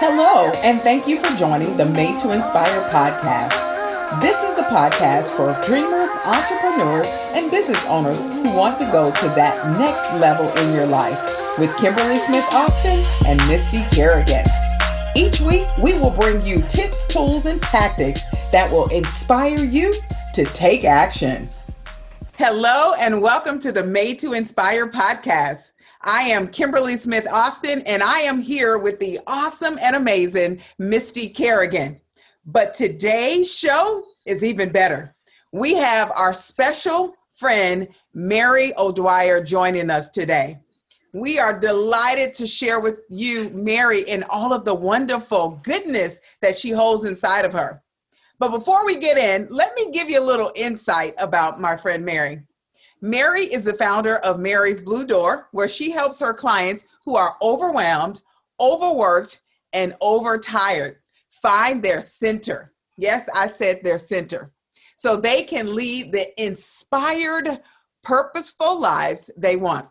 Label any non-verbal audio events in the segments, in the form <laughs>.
Hello, and thank you for joining the Made to Inspire podcast. This is the podcast for dreamers, entrepreneurs, and business owners who want to go to that next level in your life with Kimberly Smith Austin and Misty Kerrigan. Each week, we will bring you tips, tools, and tactics that will inspire you to take action. Hello, and welcome to the Made to Inspire podcast. I am Kimberly Smith Austin, and I am here with the awesome and amazing Misty Kerrigan. But today's show is even better. We have our special friend, Mary O'Dwyer, joining us today. We are delighted to share with you, Mary, and all of the wonderful goodness that she holds inside of her. But before we get in, let me give you a little insight about my friend Mary. Mary is the founder of Mary's Blue Door, where she helps her clients who are overwhelmed, overworked, and overtired find their center. Yes, I said their center. So they can lead the inspired, purposeful lives they want.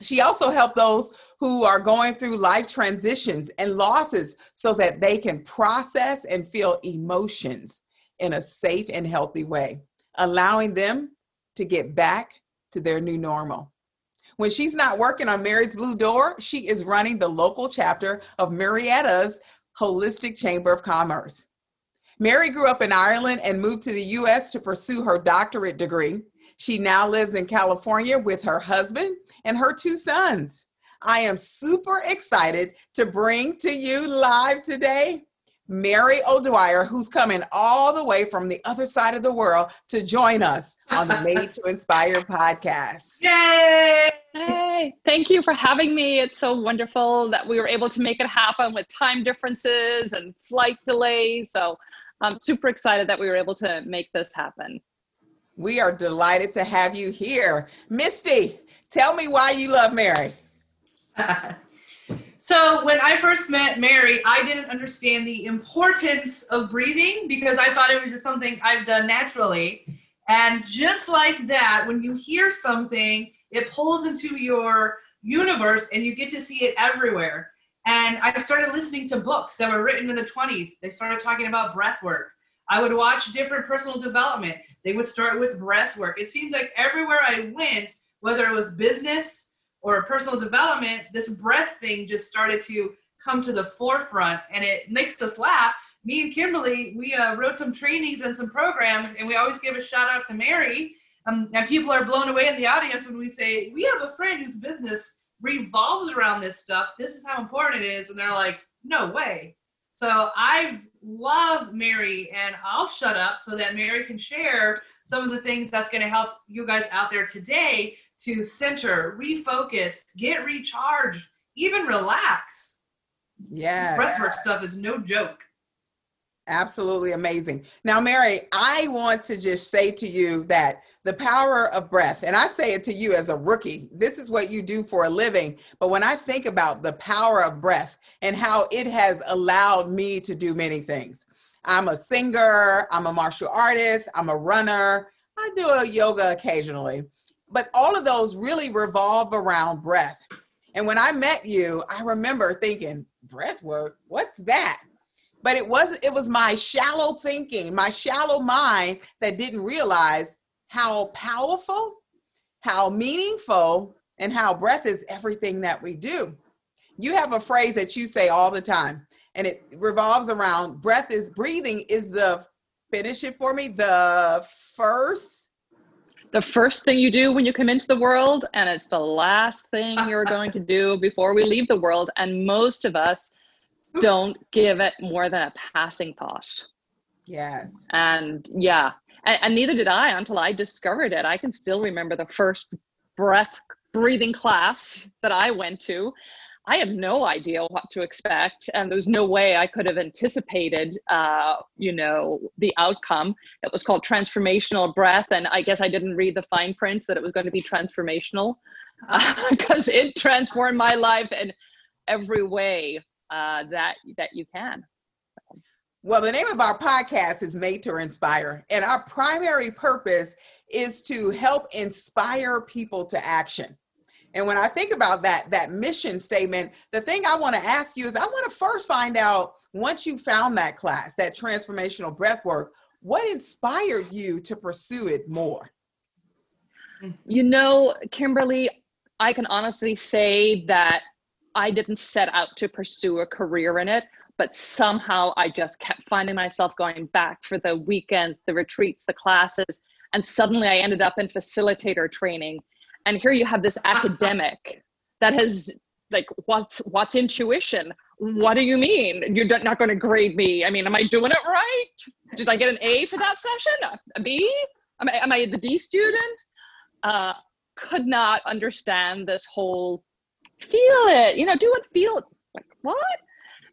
She also helped those who are going through life transitions and losses so that they can process and feel emotions in a safe and healthy way, allowing them to get back to their new normal. When she's not working on Mary's Blue Door, she is running the local chapter of Marietta's Holistic Chamber of Commerce. Mary grew up in Ireland and moved to the US to pursue her doctorate degree. She now lives in California with her husband and her two sons. I am super excited to bring to you live today Mary O'Dwyer, who's coming all the way from the other side of the world to join us on the Made to Inspire podcast. <laughs> Yay! Hey, thank you for having me. It's so wonderful that we were able to make it happen with time differences and flight delays. So I'm super excited that we were able to make this happen. We are delighted to have you here. Misty, tell me why you love Mary. <laughs> So when I first met Mary, I didn't understand the importance of breathing because I thought it was just something I've done naturally. And just like that, when you hear something, it pulls into your universe and you get to see it everywhere. And I started listening to books that were written in the 20s. They started talking about breath work. I would watch different personal development. They would start with breath work. It seemed like everywhere I went, whether it was business, or personal development, this breath thing just started to come to the forefront and it makes us laugh. Me and Kimberly, we uh, wrote some trainings and some programs, and we always give a shout out to Mary. Um, and people are blown away in the audience when we say, We have a friend whose business revolves around this stuff. This is how important it is. And they're like, No way. So I love Mary, and I'll shut up so that Mary can share some of the things that's going to help you guys out there today to center, refocus, get recharged, even relax. Yeah. Breathwork stuff is no joke. Absolutely amazing. Now, Mary, I want to just say to you that the power of breath, and I say it to you as a rookie, this is what you do for a living. But when I think about the power of breath and how it has allowed me to do many things, I'm a singer, I'm a martial artist, I'm a runner, I do a yoga occasionally but all of those really revolve around breath. And when I met you, I remember thinking, breath work, what's that? But it was it was my shallow thinking, my shallow mind that didn't realize how powerful, how meaningful, and how breath is everything that we do. You have a phrase that you say all the time, and it revolves around breath is breathing is the finish it for me, the first the first thing you do when you come into the world, and it's the last thing <laughs> you're going to do before we leave the world. And most of us don't give it more than a passing thought. Yes. And yeah, and, and neither did I until I discovered it. I can still remember the first breath breathing class that I went to. I had no idea what to expect, and there's no way I could have anticipated, uh, you know, the outcome. It was called transformational breath, and I guess I didn't read the fine print that it was going to be transformational, <laughs> because uh, it transformed my life in every way uh, that that you can. Well, the name of our podcast is Made to Inspire, and our primary purpose is to help inspire people to action. And when I think about that, that mission statement, the thing I want to ask you is I want to first find out once you found that class, that transformational breath work, what inspired you to pursue it more? You know, Kimberly, I can honestly say that I didn't set out to pursue a career in it, but somehow I just kept finding myself going back for the weekends, the retreats, the classes, and suddenly I ended up in facilitator training. And here you have this academic that has like what's what's intuition? What do you mean? You're not going to grade me? I mean, am I doing it right? Did I get an A for that session? A B? Am I, am I the D student? Uh, could not understand this whole feel it, you know, do it, feel it. Like, what?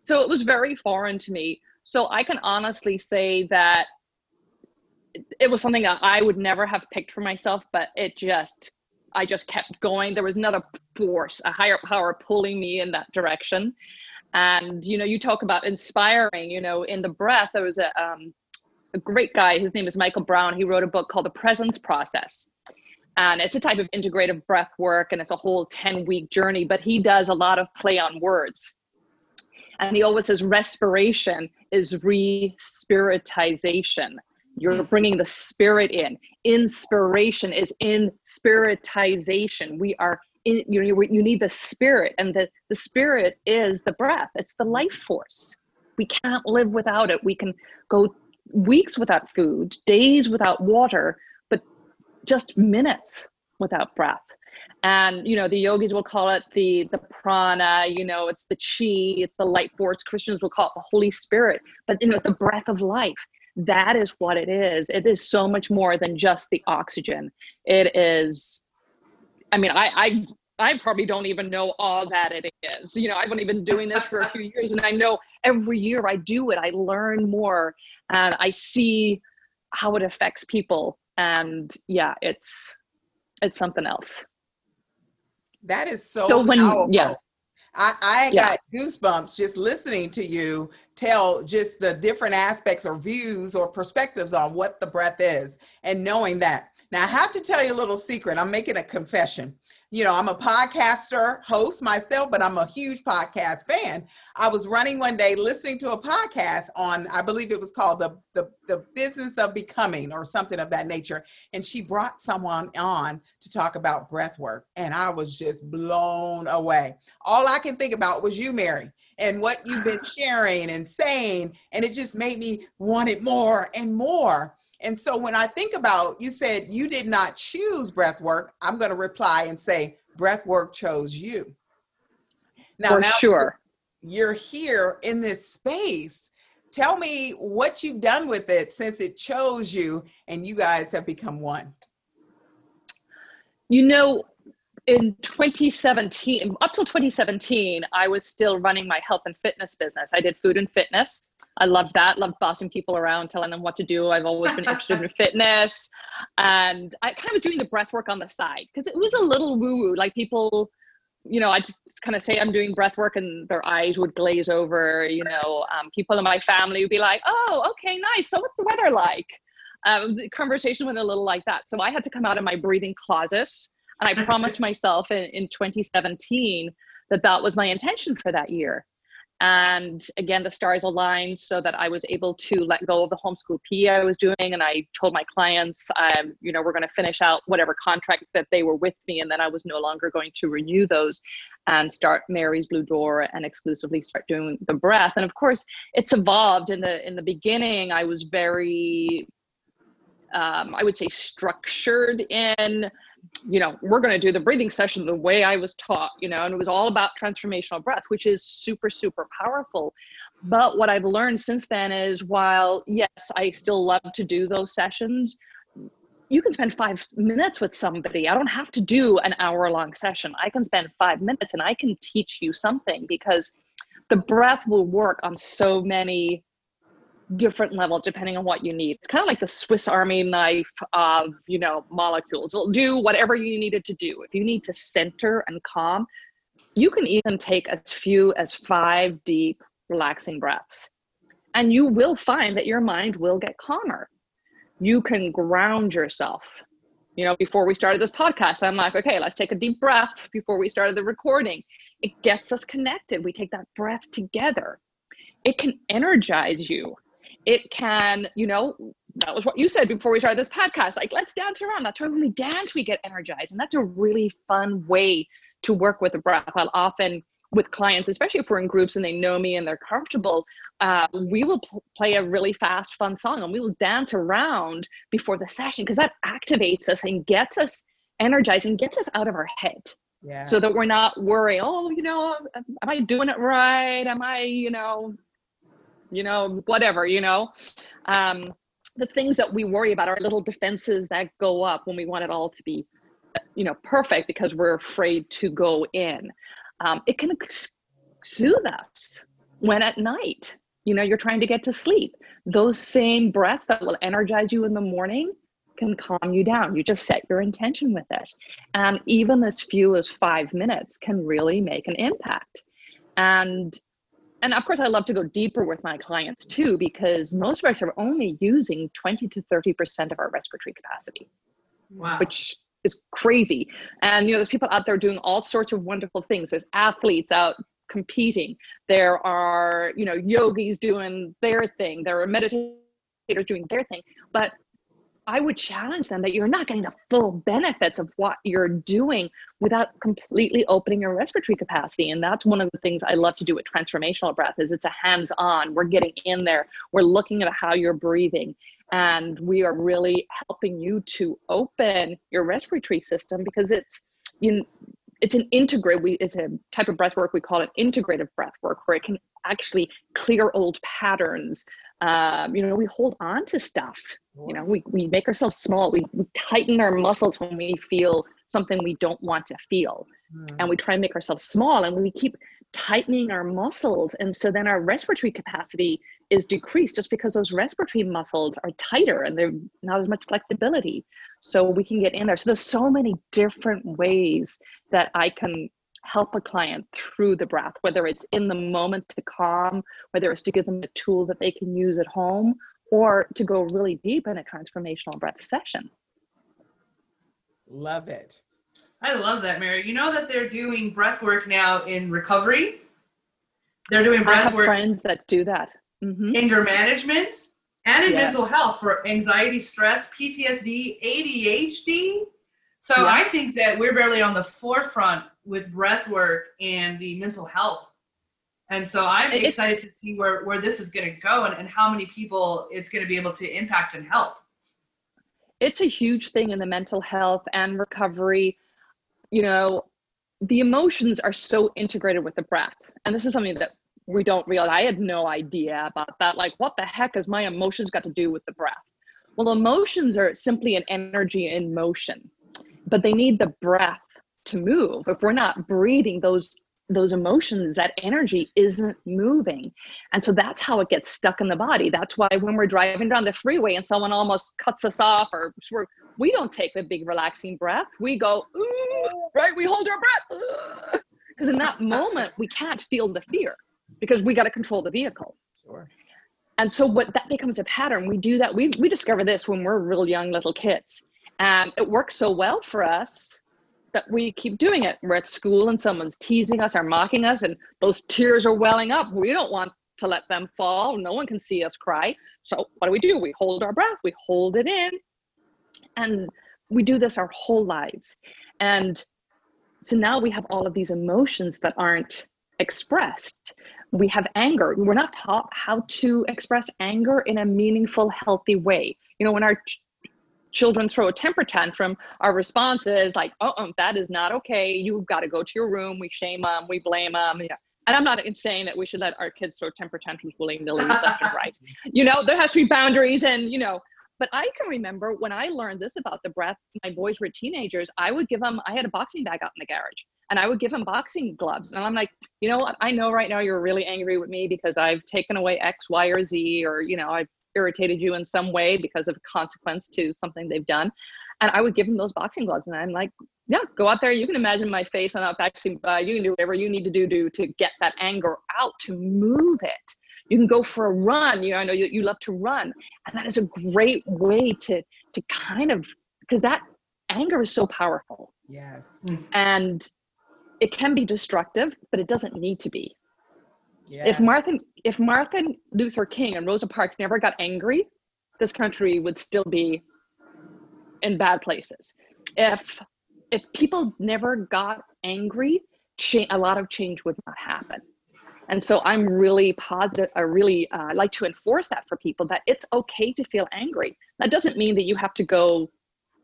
So it was very foreign to me. So I can honestly say that it was something that I would never have picked for myself, but it just, I just kept going. There was another force, a higher power pulling me in that direction. And, you know, you talk about inspiring, you know, in the breath, there was a, um, a great guy, his name is Michael Brown. He wrote a book called The Presence Process. And it's a type of integrative breath work and it's a whole 10 week journey, but he does a lot of play on words. And he always says respiration is re spiritization. You're mm-hmm. bringing the spirit in. Inspiration is in spiritization. We are in, you, know, you need the spirit, and the, the spirit is the breath, it's the life force. We can't live without it. We can go weeks without food, days without water, but just minutes without breath. And you know, the yogis will call it the the prana, you know, it's the chi, it's the light force. Christians will call it the Holy Spirit, but you know, the breath of life. That is what it is. It is so much more than just the oxygen. It is I mean, I I I probably don't even know all that it is. You know, I've only been doing this for a few years and I know every year I do it, I learn more and I see how it affects people. And yeah, it's it's something else. That is so, so when, powerful. Yeah. I, I yeah. got goosebumps just listening to you tell just the different aspects or views or perspectives on what the breath is and knowing that. Now, I have to tell you a little secret. I'm making a confession you know, I'm a podcaster host myself, but I'm a huge podcast fan. I was running one day listening to a podcast on, I believe it was called the, the, the business of becoming or something of that nature. And she brought someone on to talk about breath work. And I was just blown away. All I can think about was you, Mary, and what you've been <laughs> sharing and saying. And it just made me want it more and more. And so when I think about, you said you did not choose breath work, I'm going to reply and say breath work chose you. Now, For now sure. You're here in this space. Tell me what you've done with it since it chose you and you guys have become one. You know, in 2017, up till 2017, I was still running my health and fitness business. I did food and fitness. I loved that. Loved bossing people around, telling them what to do. I've always been interested in <laughs> fitness, and I kind of was doing the breath work on the side because it was a little woo woo. Like people, you know, I just kind of say I'm doing breath work, and their eyes would glaze over. You know, um, people in my family would be like, "Oh, okay, nice. So what's the weather like?" Um, the conversation went a little like that. So I had to come out of my breathing closet, and I <laughs> promised myself in, in 2017 that that was my intention for that year and again, the stars aligned so that I was able to let go of the homeschool PE I was doing. And I told my clients, um, you know, we're going to finish out whatever contract that they were with me. And then I was no longer going to renew those and start Mary's Blue Door and exclusively start doing the breath. And of course, it's evolved in the, in the beginning. I was very, um, I would say structured in you know, we're going to do the breathing session the way I was taught, you know, and it was all about transformational breath, which is super, super powerful. But what I've learned since then is while, yes, I still love to do those sessions, you can spend five minutes with somebody. I don't have to do an hour long session. I can spend five minutes and I can teach you something because the breath will work on so many different levels depending on what you need. It's kind of like the Swiss Army knife of, you know, molecules. It'll do whatever you need it to do. If you need to center and calm, you can even take as few as five deep, relaxing breaths. And you will find that your mind will get calmer. You can ground yourself. you know, before we started this podcast, I'm like, okay, let's take a deep breath before we started the recording. It gets us connected. We take that breath together. It can energize you. It can, you know, that was what you said before we started this podcast. Like, let's dance around. That's when we dance, we get energized. And that's a really fun way to work with the breath. I'll often with clients, especially if we're in groups and they know me and they're comfortable, uh, we will pl- play a really fast, fun song and we will dance around before the session because that activates us and gets us energized and gets us out of our head. Yeah. So that we're not worrying, oh, you know, am I doing it right? Am I, you know, you know, whatever, you know. Um, the things that we worry about are little defenses that go up when we want it all to be, you know, perfect because we're afraid to go in. Um, it can soothe us when at night you know you're trying to get to sleep. Those same breaths that will energize you in the morning can calm you down. You just set your intention with it. And even as few as five minutes can really make an impact. And and of course i love to go deeper with my clients too because most of us are only using 20 to 30 percent of our respiratory capacity wow. which is crazy. And you know, there's people out there doing all sorts of wonderful things. There's athletes out competing. There are, you know, yogis doing their thing. There are meditators doing their thing. But I would challenge them that you're not getting the full benefits of what you're doing without completely opening your respiratory capacity. And that's one of the things I love to do with transformational breath is it's a hands-on. We're getting in there. We're looking at how you're breathing and we are really helping you to open your respiratory system because it's you know, it's an integrate we it's a type of breath work we call it integrative breath work where it can actually clear old patterns um, you know we hold on to stuff you know we, we make ourselves small we, we tighten our muscles when we feel something we don't want to feel mm. and we try and make ourselves small and we keep tightening our muscles. And so then our respiratory capacity is decreased just because those respiratory muscles are tighter and they're not as much flexibility. So we can get in there. So there's so many different ways that I can help a client through the breath, whether it's in the moment to calm, whether it's to give them a tool that they can use at home, or to go really deep in a transformational breath session. Love it. I love that, Mary. You know that they're doing breath work now in recovery. They're doing breath I have work. Friends that do that. Mm-hmm. Anger management and in yes. mental health for anxiety, stress, PTSD, ADHD. So yeah. I think that we're barely on the forefront with breath work and the mental health. And so I'm it's, excited to see where, where this is going to go and, and how many people it's going to be able to impact and help. It's a huge thing in the mental health and recovery you know, the emotions are so integrated with the breath. And this is something that we don't realize. I had no idea about that. Like, what the heck has my emotions got to do with the breath? Well, emotions are simply an energy in motion, but they need the breath to move. If we're not breathing those those emotions, that energy isn't moving. And so that's how it gets stuck in the body. That's why when we're driving down the freeway and someone almost cuts us off or we're we don't take the big relaxing breath. We go, right? We hold our breath. Because in that moment, we can't feel the fear because we got to control the vehicle. Sure. And so what that becomes a pattern. We do that. We, we discover this when we're real young little kids. And it works so well for us that we keep doing it. We're at school and someone's teasing us or mocking us, and those tears are welling up. We don't want to let them fall. No one can see us cry. So what do we do? We hold our breath, we hold it in, and we do this our whole lives. And so now we have all of these emotions that aren't expressed. We have anger. We're not taught how to express anger in a meaningful, healthy way. You know, when our children throw a temper tantrum, our response is like, oh, that is not okay. You've got to go to your room. We shame them, we blame them. Yeah. And I'm not saying that we should let our kids throw temper tantrums willy nilly left and <laughs> right. You know, there has to be boundaries and, you know, but I can remember when I learned this about the breath, my boys were teenagers, I would give them, I had a boxing bag out in the garage and I would give them boxing gloves. And I'm like, you know what? I know right now you're really angry with me because I've taken away X, Y, or Z, or, you know, I've irritated you in some way because of a consequence to something they've done. And I would give them those boxing gloves. And I'm like, yeah, go out there. You can imagine my face on that boxing bag. You can do whatever you need to do to, to get that anger out, to move it you can go for a run you know i know you, you love to run and that is a great way to to kind of because that anger is so powerful. Yes. Mm. And it can be destructive, but it doesn't need to be. Yeah. If Martin if Martin Luther King and Rosa Parks never got angry, this country would still be in bad places. If if people never got angry, cha- a lot of change would not happen. And so I'm really positive. I really uh, like to enforce that for people that it's okay to feel angry. That doesn't mean that you have to go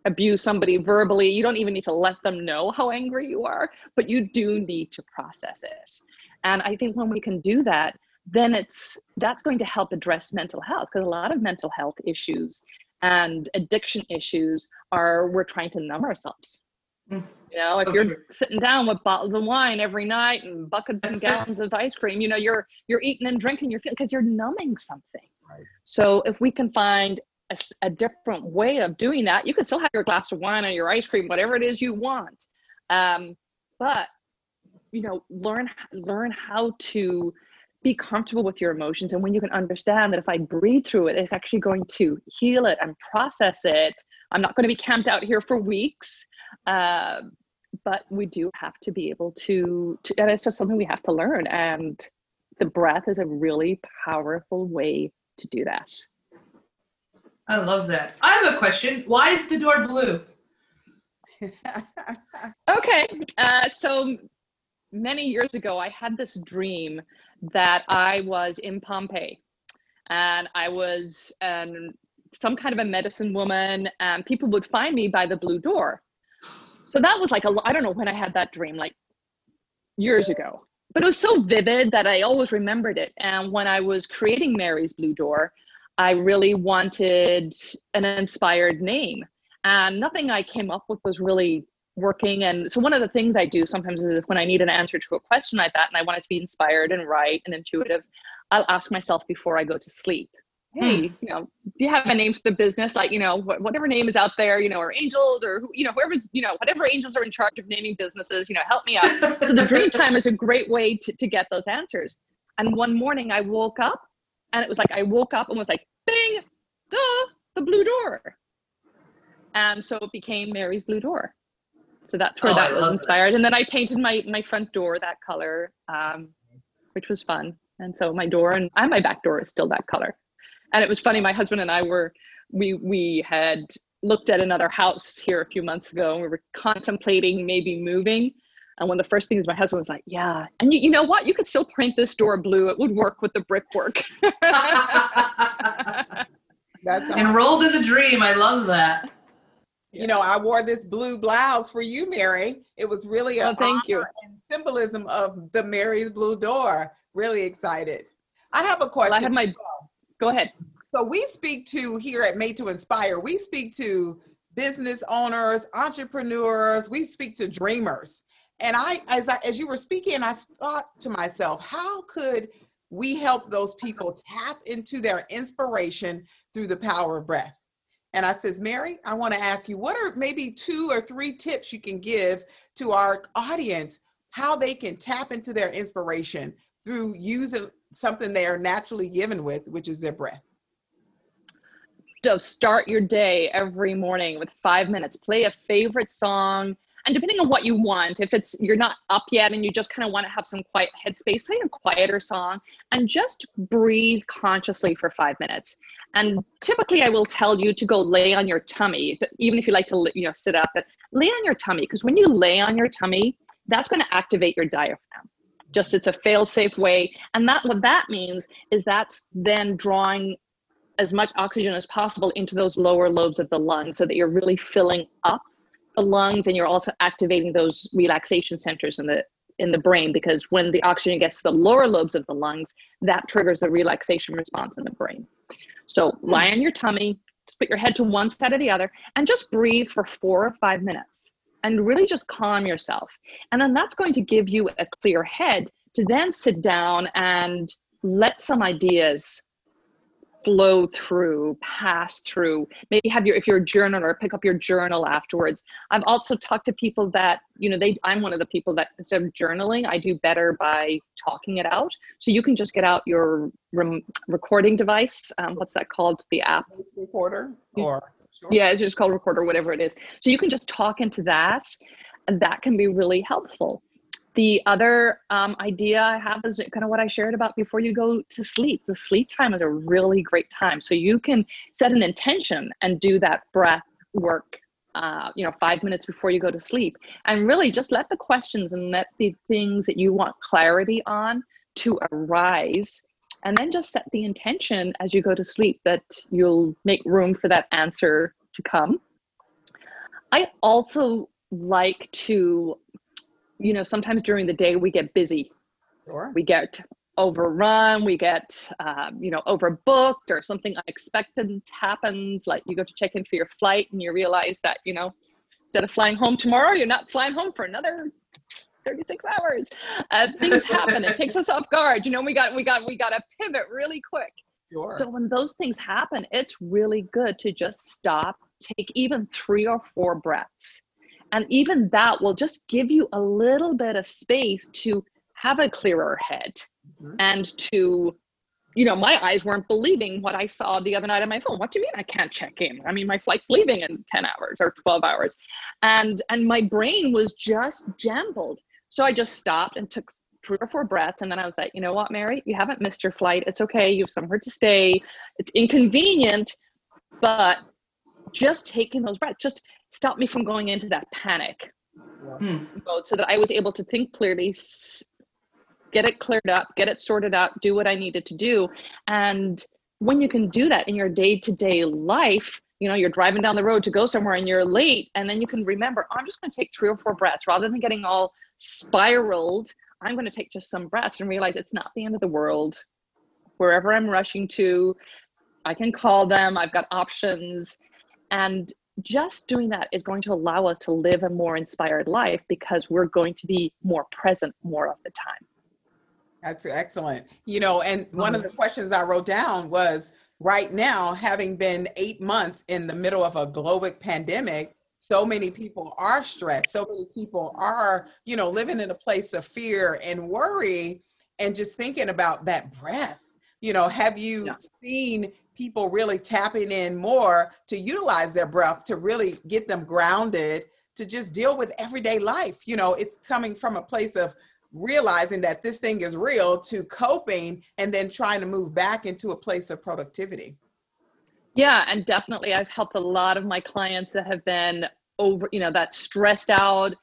abuse somebody verbally. You don't even need to let them know how angry you are, but you do need to process it. And I think when we can do that, then it's that's going to help address mental health because a lot of mental health issues and addiction issues are we're trying to numb ourselves. Mm. You know, if you're sitting down with bottles of wine every night and buckets and <laughs> gallons of ice cream, you know, you're you're eating and drinking, you're feeling because you're numbing something. Right. So if we can find a different way of doing that, you can still have your glass of wine or your ice cream, whatever it is you want. Um, but you know, learn learn how to be comfortable with your emotions and when you can understand that if i breathe through it it's actually going to heal it and process it i'm not going to be camped out here for weeks uh, but we do have to be able to, to and it's just something we have to learn and the breath is a really powerful way to do that I love that. I have a question. Why is the door blue? <laughs> Okay, uh, so many years ago, I had this dream that I was in Pompeii, and I was um, some kind of a medicine woman, and people would find me by the blue door. So that was like a I don't know when I had that dream, like years ago, but it was so vivid that I always remembered it. And when I was creating Mary's Blue Door, I really wanted an inspired name, and nothing I came up with was really working. And so one of the things i do sometimes is when i need an answer to a question like that and i want it to be inspired and right and intuitive i'll ask myself before i go to sleep hmm. hey you know do you have a name for the business? Like you know wh- whatever name is out there you know or angels or who- you know whoever's you know whatever angels are in charge of naming businesses you know help me out. So the dream time is a great way to, to get those answers. And one morning i woke up and it was like i woke up and was like bing duh the blue door. And so it became mary's blue door so that's where Oh, I that was love that. inspired. And then i painted my my front door that color um, which was fun. And so my door and, and my back door is still that color. And it was funny my husband and i were we we had looked at another house here a few months ago and we were contemplating maybe moving. And one of the first things my husband was like yeah and you, you know what? You could still paint this door blue. It would work with the brickwork. <laughs> <laughs> That's Enrolled in the dream. I love that. You know, I wore this blue blouse for you, Mary. It was really a Oh, thank you. and symbolism of the Mary's Blue Door. Really excited. I have a question. well, i had my go ahead So we speak to here at Made to Inspire, we speak to business owners, entrepreneurs, we speak to dreamers. And I as I as you were speaking, I thought to myself, how could we help those people tap into their inspiration through the power of breath? And I says, Mary, I want to ask you, what are maybe two or three tips you can give to our audience how they can tap into their inspiration through using something they are naturally given with, which is their breath? So start your day every morning with five minutes play a favorite song and depending on what you want if it's you're not up yet and you just kind of want to have some quiet headspace play a quieter song and just breathe consciously for five minutes. And typically i will tell you to go lay on your tummy even if you like to you know sit up but lay on your tummy because when you lay on your tummy that's going to activate your diaphragm. Just it's a fail safe way. And that what that means is that's then drawing as much oxygen as possible into those lower lobes of the lungs so that you're really filling up the lungs and you're also activating those relaxation centers in the in the brain because when the oxygen gets to the lower lobes of the lungs that triggers a relaxation response in the brain. So lie on your tummy just put your head to one side or the other and just breathe for four or five minutes and really just calm yourself. And then that's going to give you a clear head to then sit down and let some ideas flow through, pass through. Maybe have your if you're a journaler, pick up your journal afterwards. I've also talked to people that, you know, they I'm one of the people that instead of journaling, I do better by talking it out. So you can just get out your rem- recording device. Um, what's that called? The app. Recorder or Sure. Yeah, it's just called recorder, whatever it is. So you can just talk into that, and that can be really helpful. The other um, idea I have is kind of what I shared about before you go to sleep. The sleep time is a really great time. So you can set an intention and do that breath work uh, you know five minutes before you go to sleep and really just let the questions and let the things that you want clarity on to arise and then just set the intention as you go to sleep that you'll make room for that answer to come i also like to you know sometimes during the day we get busy. Sure. we get overrun we get um, you know overbooked or something unexpected happens like you go to check in for your flight and you realize that you know instead of flying home tomorrow you're not flying home for another 36 hours. Uh, things happen. It takes us off guard. You know we got we got we got to pivot really quick. Sure. so when those things happen it's really good to just stop take even three or four breaths and even that will just give you a little bit of space to have a clearer head mm-hmm. and to you know my eyes weren't believing what i saw the other night on my phone. What do you mean i can't check in? I mean my flight's leaving in 10 hours or 12 hours. And and my brain was just jumbled. So i just stopped and took three or four breaths. And then i was like you know what mary? You haven't missed your flight. It's okay. You have somewhere to stay. It's inconvenient but just taking those breaths just stopped me from going into that panic yeah. Hmm. mode so that i was able to think clearly get it cleared up, get it sorted out, do what I needed to do. And when you can do that in your day to day life, you know, you're driving down the road to go somewhere and you're late, and then you can remember, oh, I'm just going to take three or four breaths rather than getting all spiraled. I'm going to take just some breaths and realize it's not the end of the world. Wherever I'm rushing to, I can call them, I've got options. And just doing that is going to allow us to live a more inspired life because we're going to be more present more of the time. That's excellent. You know, and one of the mm-hmm. questions I wrote down was right now, having been eight months in the middle of a global pandemic, so many people are stressed. So many people are, you know, living in a place of fear and worry and just thinking about that breath. You know, have you yeah. seen people really tapping in more to utilize their breath to really get them grounded to just deal with everyday life? You know, it's coming from a place of realizing that this thing is real to coping and then trying to move back into a place of productivity. Yeah, and definitely I've helped a lot of my clients that have been over, you know, that stressed out,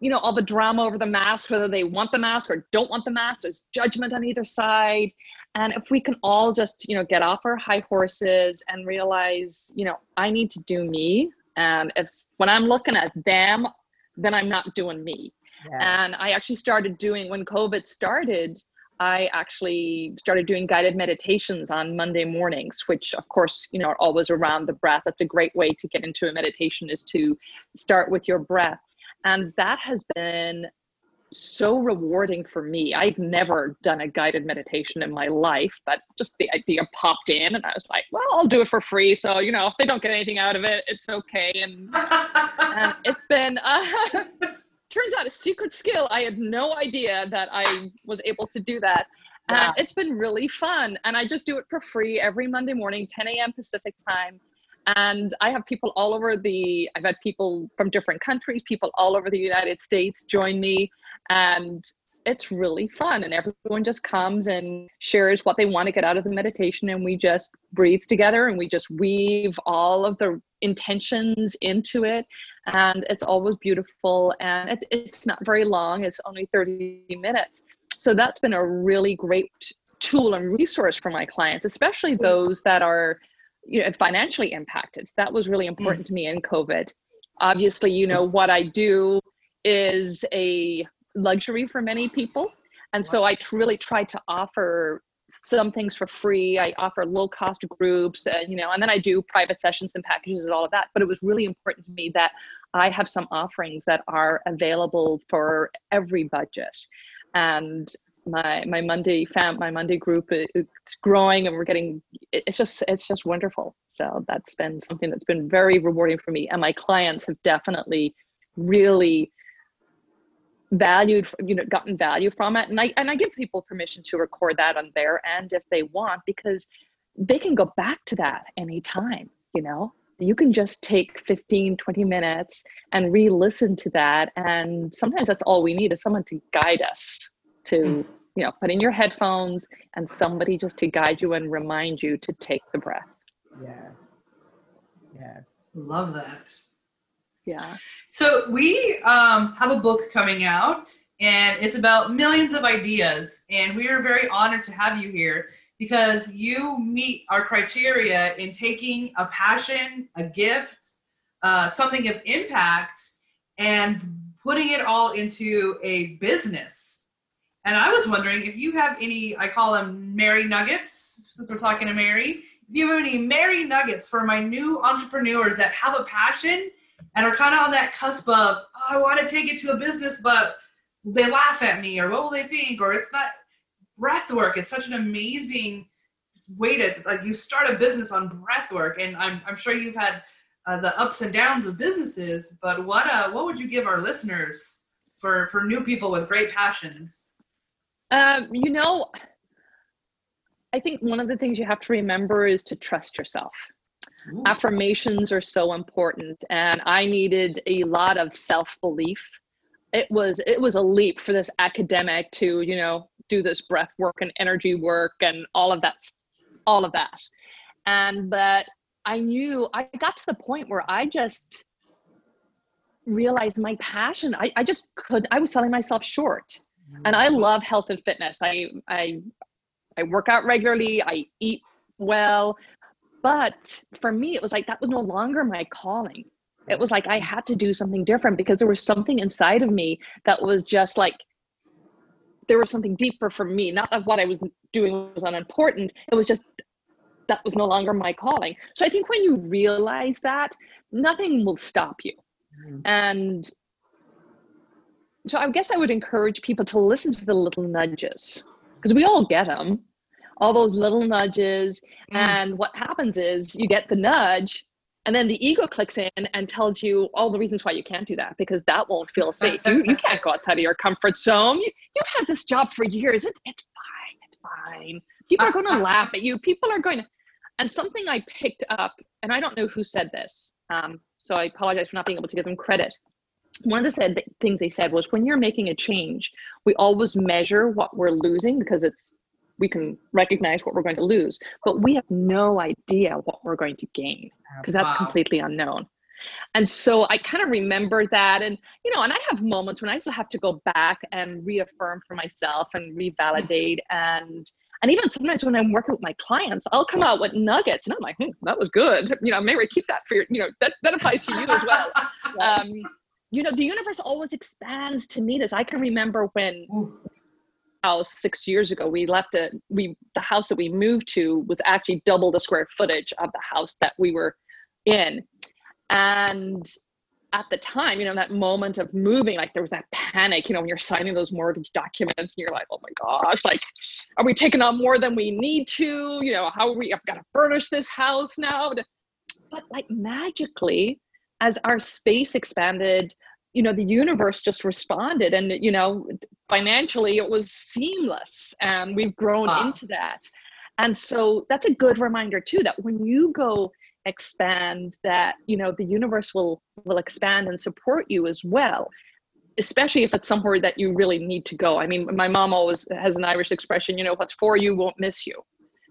you know, all the drama over the mask, whether they want the mask or don't want the mask, there's judgment on either side. And if we can all just, you know, get off our high horses and realize, you know, I need to do me. And if when I'm looking at them, then I'm not doing me. And I actually started doing, when COVID started, I actually started doing guided meditations on Monday mornings, which of course, you know, are always around the breath. That's a great way to get into a meditation is to start with your breath. And that has been so rewarding for me. I've never done a guided meditation in my life, but just the idea popped in and I was like, well, I'll do it for free. So, you know, if they don't get anything out of it, it's okay. And, and <laughs> it's been, uh, <laughs> turns out a secret skill. I had no idea that I was able to do that. And it's been really fun. And I just do it for free every Monday morning, 10 a.m. Pacific time. And I have people all over the, I've had people from different countries, people all over the United States join me. And it's really fun. And everyone just comes and shares what they want to get out of the meditation. And we just breathe together and we just weave all of the intentions into it and it's always beautiful and it, it's not very long it's only 30 minutes so that's been a really great tool and resource for my clients especially those that are you know financially impacted that was really important mm. to me in covid obviously you know what i do is a luxury for many people and so i really try to offer some things for free. I offer low cost groups, and you know, and then I do private sessions and packages and all of that. But it was really important to me that I have some offerings that are available for every budget. And my my Monday fam my Monday group it's growing and we're getting it's just it's just wonderful. So that's been something that's been very rewarding for me. And my clients have definitely really valued you know gotten value from it and i and i give people permission to record that on their end if they want because they can go back to that anytime you know you can just take 15 20 minutes and re-listen to that and sometimes that's all we need is someone to guide us to mm. You know put in your headphones and somebody just to guide you and remind you to take the breath. Yeah. Yes. Love that. Yeah. So we um, have a book coming out and it's about millions of ideas and we are very honored to have you here because you meet our criteria in taking a passion, a gift, uh, something of impact, and putting it all into a business. And I was wondering if you have any, I call them Mary Nuggets, since we're talking to Mary. If you have any Mary Nuggets for my new entrepreneurs that have a passion and are kind of on that cusp of, oh, I want to take it to a business, but they laugh at me, or what will they think, or it's not breath work. It's such an amazing way to like you start a business on breath work, and I'm I'm sure you've had uh, the ups and downs of businesses. But what uh what would you give our listeners for for new people with great passions? Um, you know, I think one of the things you have to remember is to trust yourself. Ooh. Affirmations are so important, and I needed a lot of self belief. It was it was a leap for this academic to you know do this breath work and energy work and all of that all of that and but i knew i got to the point where i just realized my passion i, I just could i was selling myself short and i love health and fitness i i i work out regularly i eat well but for me it was like that was no longer my calling it was like i had to do something different because there was something inside of me that was just like there was something deeper for me. Not that what I was doing was unimportant. It was just that was no longer my calling. So I think when you realize that, nothing will stop you. Mm-hmm. And so I guess I would encourage people to listen to the little nudges because we all get them, all those little nudges. Mm. And what happens is you get the nudge and then the ego clicks in and tells you all the reasons why you can't do that because that won't feel safe. you, you can't go outside of your comfort zone. You, have had this job for years. It's, it's fine. It's fine. People are going to laugh at you. People are going to. And something I picked up, and I don't know who said this, um, so I apologize for not being able to give them credit. One of the said things they said was when you're making a change, we always measure what we're losing because it's we can recognize what we're going to lose, but we have no idea what we're going to gain because that's wow. completely unknown. And so I kind of remember that. And, you know, and I have moments when I still have to go back and reaffirm for myself and revalidate. And, and even sometimes when I'm working with my clients, I'll come out with nuggets and I'm like, hmm, that was good. You know, maybe keep that for your, you know, that, that applies to you as well. <laughs> Um, you know, the universe always expands to meet us. I can remember when house six years ago we left it we the house that we moved to was actually double the square footage of the house that we were in. And at the time you know that moment of moving like there was that panic you know when you're signing those mortgage documents and you're like oh my gosh like are we taking on more than we need to? You know how are we i've got to furnish this house now. But like magically as our space expanded you know the universe just responded and you know financially it was seamless and we've grown wow. into that. And so that's a good reminder too that when you go expand that you know the universe will will expand and support you as well especially if it's somewhere that you really need to go. I mean my mom always has an irish expression you know what's for you won't miss you.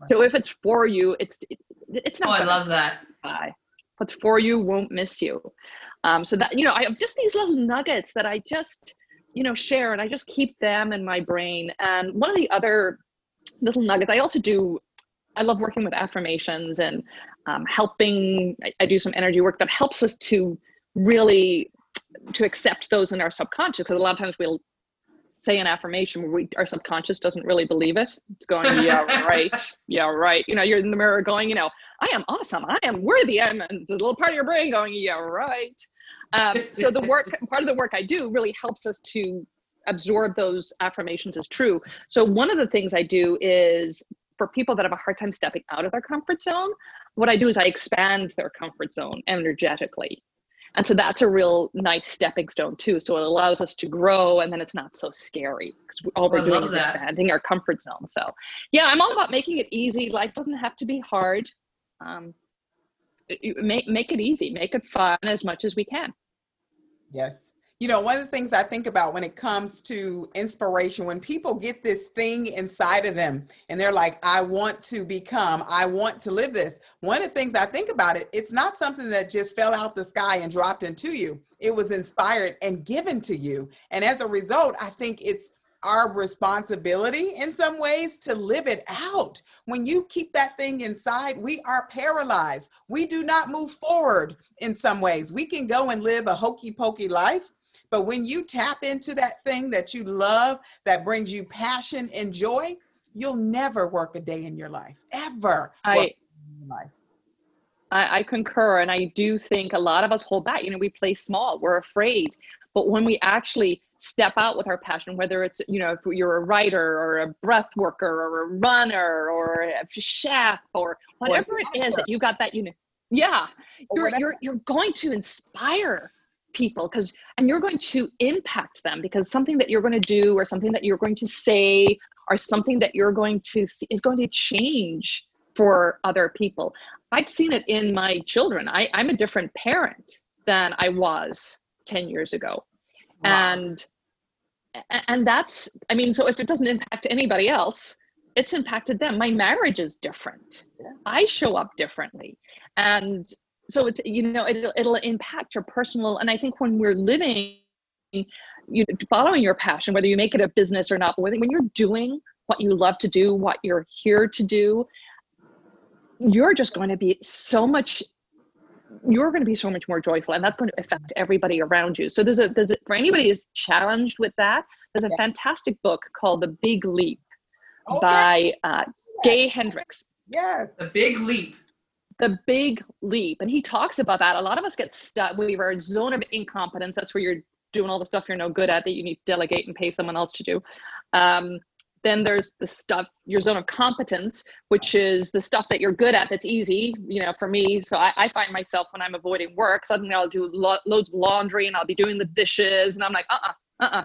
So if it's for you it's it, it's not oh i love that. bye what's for you won't miss you um, so that you know, I have just these little nuggets that I just you know share, and I just keep them in my brain. And one of the other little nuggets I also do. I love working with affirmations and um, helping. I, I do some energy work that helps us to really to accept those in our subconscious because a lot of times we'll say an affirmation where we our subconscious doesn't really believe it. It's going yeah <laughs> right. Yeah right. You know you're in the mirror going you know i am awesome. I am worthy. I'm and the little part of your brain going yeah right. Um, so the work <laughs> part of the work i do really helps us to absorb those affirmations as true. So one of the things i do is for people that have a hard time stepping out of their comfort zone what i do is i expand their comfort zone energetically and so that's a real nice stepping stone too so it allows us to grow and then it's not so scary because all we're doing is that. expanding our comfort zone so yeah i'm all about making it easy life doesn't have to be hard um, make make it easy, make it fun as much as we can. Yes. You know, one of the things I think about when it comes to inspiration, when people get this thing inside of them and they're like, I want to become, I want to live this. One of the things I think about it, it's not something that just fell out the sky and dropped into you. It was inspired and given to you. And as a result, I think it's our responsibility in some ways to live it out. When you keep that thing inside, we are paralyzed. We do not move forward in some ways. We can go and live a hokey pokey life, but when you tap into that thing that you love, that brings you passion and joy, you'll never work a day in your life, ever. I, I, I concur. And I do think a lot of us hold back. You know, we play small, we're afraid. But when we actually step out with our passion, whether it's, you know, if you're a writer or a breath worker or a runner or a chef or whatever or it is that you got that, you know, yeah, you're, you're, you're going to inspire people because and you're going to impact them because something that you're going to do or something that you're going to say or something that you're going to see is going to change for other people. I've seen it in my children. I, i'm a different parent than i was 10 years ago. Wow. and and that's i mean so if it doesn't impact anybody else it's impacted them. My marriage is different. Yeah. i show up differently. And so it's you know it'll, it'll impact your personal and i think when we're living you following your passion whether you make it a business or not but when you're doing what you love to do what you're here to do you're just going to be so much you're going to be so much more joyful and that's going to affect everybody around you so there's a there's a, for anybody who's challenged with that there's a yeah. fantastic book called the big leap oh, by yeah. uh, gay hendricks yes the big leap the big leap. And he talks about that. A lot of us get stuck. We are a zone of incompetence. That's where you're doing all the stuff you're no good at that you need to delegate and pay someone else to do. Um, then there's the stuff, your zone of competence, which is the stuff that you're good at that's easy, you know, for me. So I, I find myself when I'm avoiding work, suddenly I'll do lo- loads of laundry and I'll be doing the dishes. And I'm like, uh uh-uh, uh, uh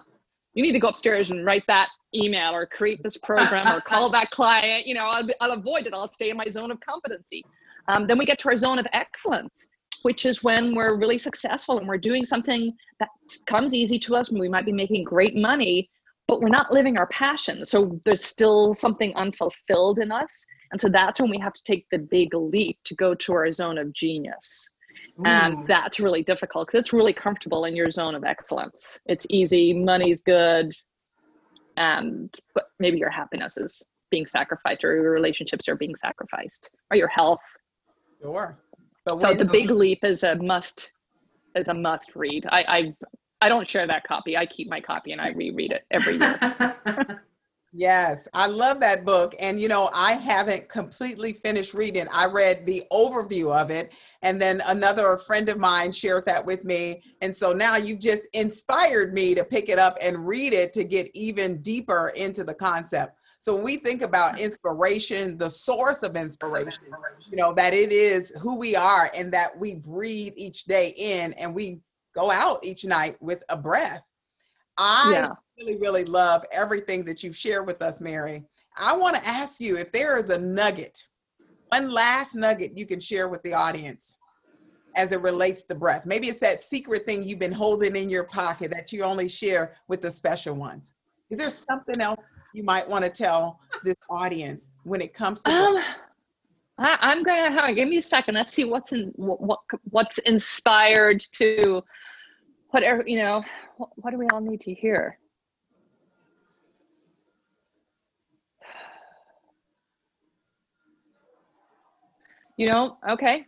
you need to go upstairs and write that email or create this program or <laughs> call that client. You know, I'll, I'll avoid it. I'll stay in my zone of competency. Um, then we get to our zone of excellence, which is when we're really successful and we're doing something that comes easy to us. and We might be making great money, but we're not living our passion. So there's still something unfulfilled in us. And so that's when we have to take the big leap to go to our zone of genius. Ooh. And that's really difficult because it's really comfortable in your zone of excellence. It's easy, money's good, and but maybe your happiness is being sacrificed or your relationships are being sacrificed or your health Sure. But so the big leap is a must is a must read. I I I don't share that copy. I keep my copy and I reread it every year. <laughs> yes, I love that book. And you know, I haven't completely finished reading. I read the overview of it, and then another friend of mine shared that with me. And so now you've just inspired me to pick it up and read it to get even deeper into the concept. So when we think about inspiration, the source of inspiration, you know, that it is who we are and that we breathe each day in and we go out each night with a breath. I yeah. really, really love everything that you've shared with us, Mary. I want to ask you if there is a nugget, one last nugget you can share with the audience as it relates to breath. Maybe it's that secret thing you've been holding in your pocket that you only share with the special ones. Is there something else you might want to tell this audience when it comes to um, I, am gonna have give me a second let's see what's in what, what's inspired to whatever you know what, what do we all need to hear? You know okay.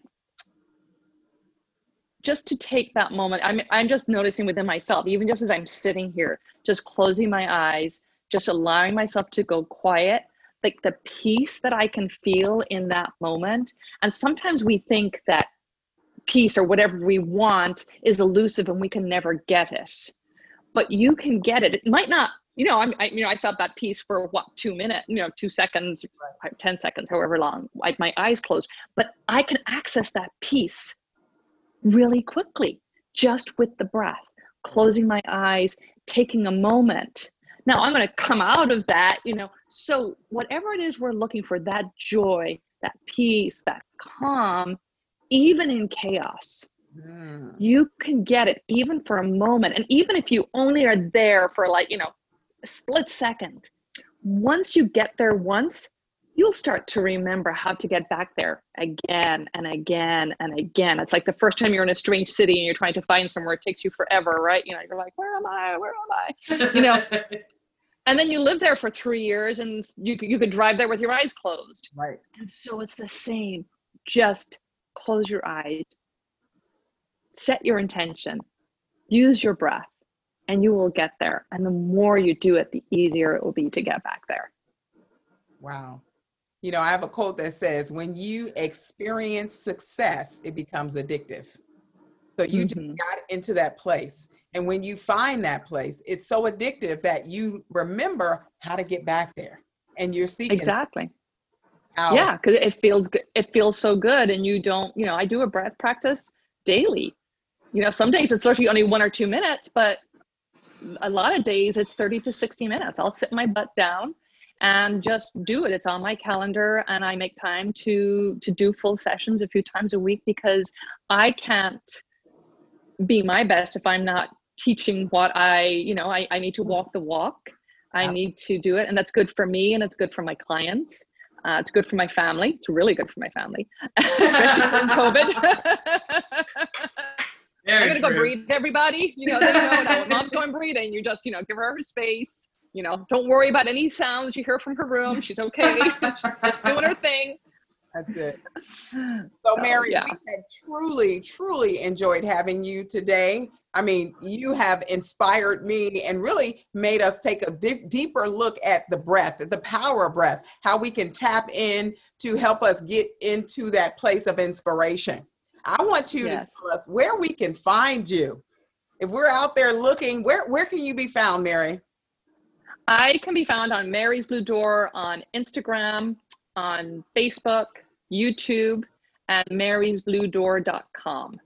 Just to take that moment i'm i'm just noticing within myself even just as i'm sitting here just closing my eyes just allowing myself to go quiet like the peace that i can feel in that moment. And sometimes we think that peace or whatever we want is elusive and we can never get it. But you can get it. It might not you know i'm I, you know i felt that peace for what two minutes you know two seconds right. 10 seconds however long like my eyes closed. But i can access that peace really quickly just with the breath closing my eyes taking a moment now I'm going to come out of that, you know. So whatever it is we're looking for, that joy, that peace, that calm, even in chaos. Mm. You can get it even for a moment. And even if you only are there for like, you know, a split second, once you get there once, you'll start to remember how to get back there again and again and again. It's like the first time you're in a strange city and you're trying to find somewhere, it takes you forever, right? You know, you're like, where am I? Where am I? You know, <laughs> and then you live there for three years and you, you could drive there with your eyes closed. Right. And so it's the same. Just close your eyes, set your intention, use your breath, and you will get there. And the more you do it, the easier it will be to get back there. Wow. You know, I have a quote that says, when you experience success, it becomes addictive. So you mm-hmm. just got into that place. And when you find that place, it's so addictive that you remember how to get back there. And you're seeking exactly. Out. Yeah, because it feels good. It feels so good, and you don't. You know, I do a breath practice daily. You know, some days it's literally only one or two minutes, but a lot of days it's 30 to 60 minutes. I'll sit my butt down and just do it. It's on my calendar and I make time to to do full sessions a few times a week because I can't be my best if I'm not teaching what I, you know, I, I need to walk the walk. I need to do it. And that's good for me and it's good for my clients. Uh, it's good for my family. It's really good for my family, <laughs> especially from <laughs> COVID. Very I'm gonna go breathe, everybody. You know, they know now. Mom's going breathing. You just, you know, give her her space. You know, don't worry about any sounds you hear from her room. She's okay. She's doing her thing. That's it. <laughs> So, Mary, yeah. we have truly, truly enjoyed having you today. I mean, you have inspired me and really made us take a deep, deeper look at the breath, the power of breath, how we can tap in to help us get into that place of inspiration. I want you yes. to tell us where we can find you. If we're out there looking, where where can you be found, Mary? I can be found on Mary's Blue Door on Instagram, on Facebook, YouTube, and marysbluedoor.com.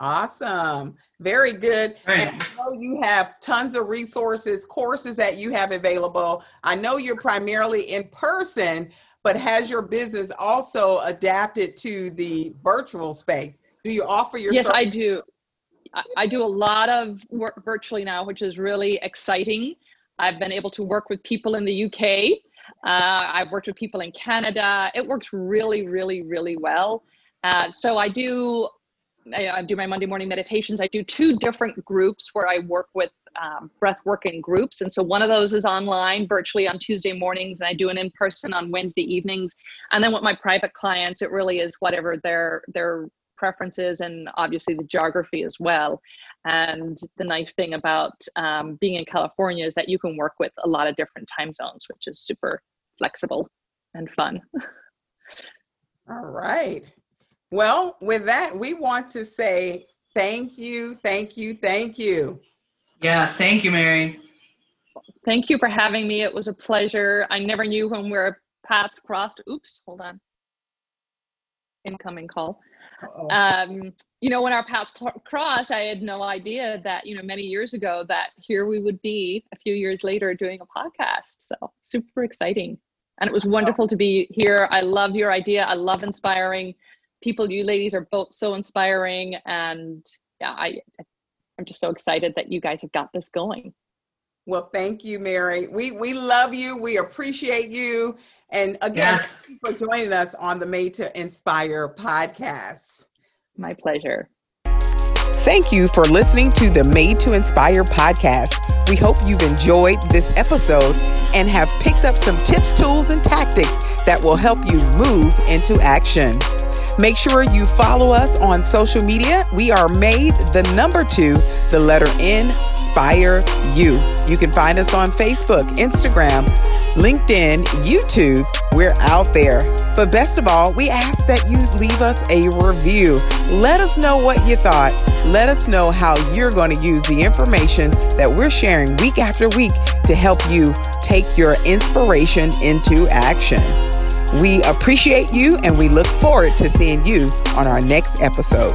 Awesome. Very good. Nice. And I know you have tons of resources, courses that you have available. I know you're primarily in person, but has your business also adapted to the virtual space? Do you offer your Yes, I do. I do a lot of work virtually now, which is really exciting. I've been able to work with people in the UK. Uh, I've worked with people in Canada. It works really, really, really well. Uh, so I do, I, do my Monday morning meditations. I do two different groups where I work with um, breath work in groups. And so one of those is online virtually on Tuesday mornings, and I do an in person on Wednesday evenings. And then with my private clients, it really is whatever their their preferences and obviously the geography as well. And the nice thing about um, being in California is that you can work with a lot of different time zones, which is super flexible and fun. <laughs> All right. Well, with that, we want to say thank you, thank you, thank you. Yes, thank you, Mary. Thank you for having me. It was a pleasure. I never knew when we are paths crossed. Oops, hold on. Incoming call. Um, you know, when our paths crossed, I had no idea that, you know, many years ago that here we would be a few years later doing a podcast. So super exciting. And it was wonderful to be here. I love your idea. I love inspiring people. You ladies are both so inspiring. And yeah, I, I'm just so excited that you guys have got this going. Well, thank you, Mary. We we love you. We appreciate you. And again, yes. thank you for joining us on the Made to Inspire podcast. My pleasure. Thank you for listening to the Made to Inspire podcast. We hope you've enjoyed this episode and have picked up some tips, tools, and tactics that will help you move into action. Make sure you follow us on social media. We are made the number two, the letter N, Inspire You. You can find us on Facebook, Instagram, LinkedIn, YouTube. We're out there. But best of all, we ask that you leave us a review. Let us know what you thought. Let us know how you're going to use the information that we're sharing week after week to help you take your inspiration into action. We appreciate you and we look forward to seeing you on our next episode.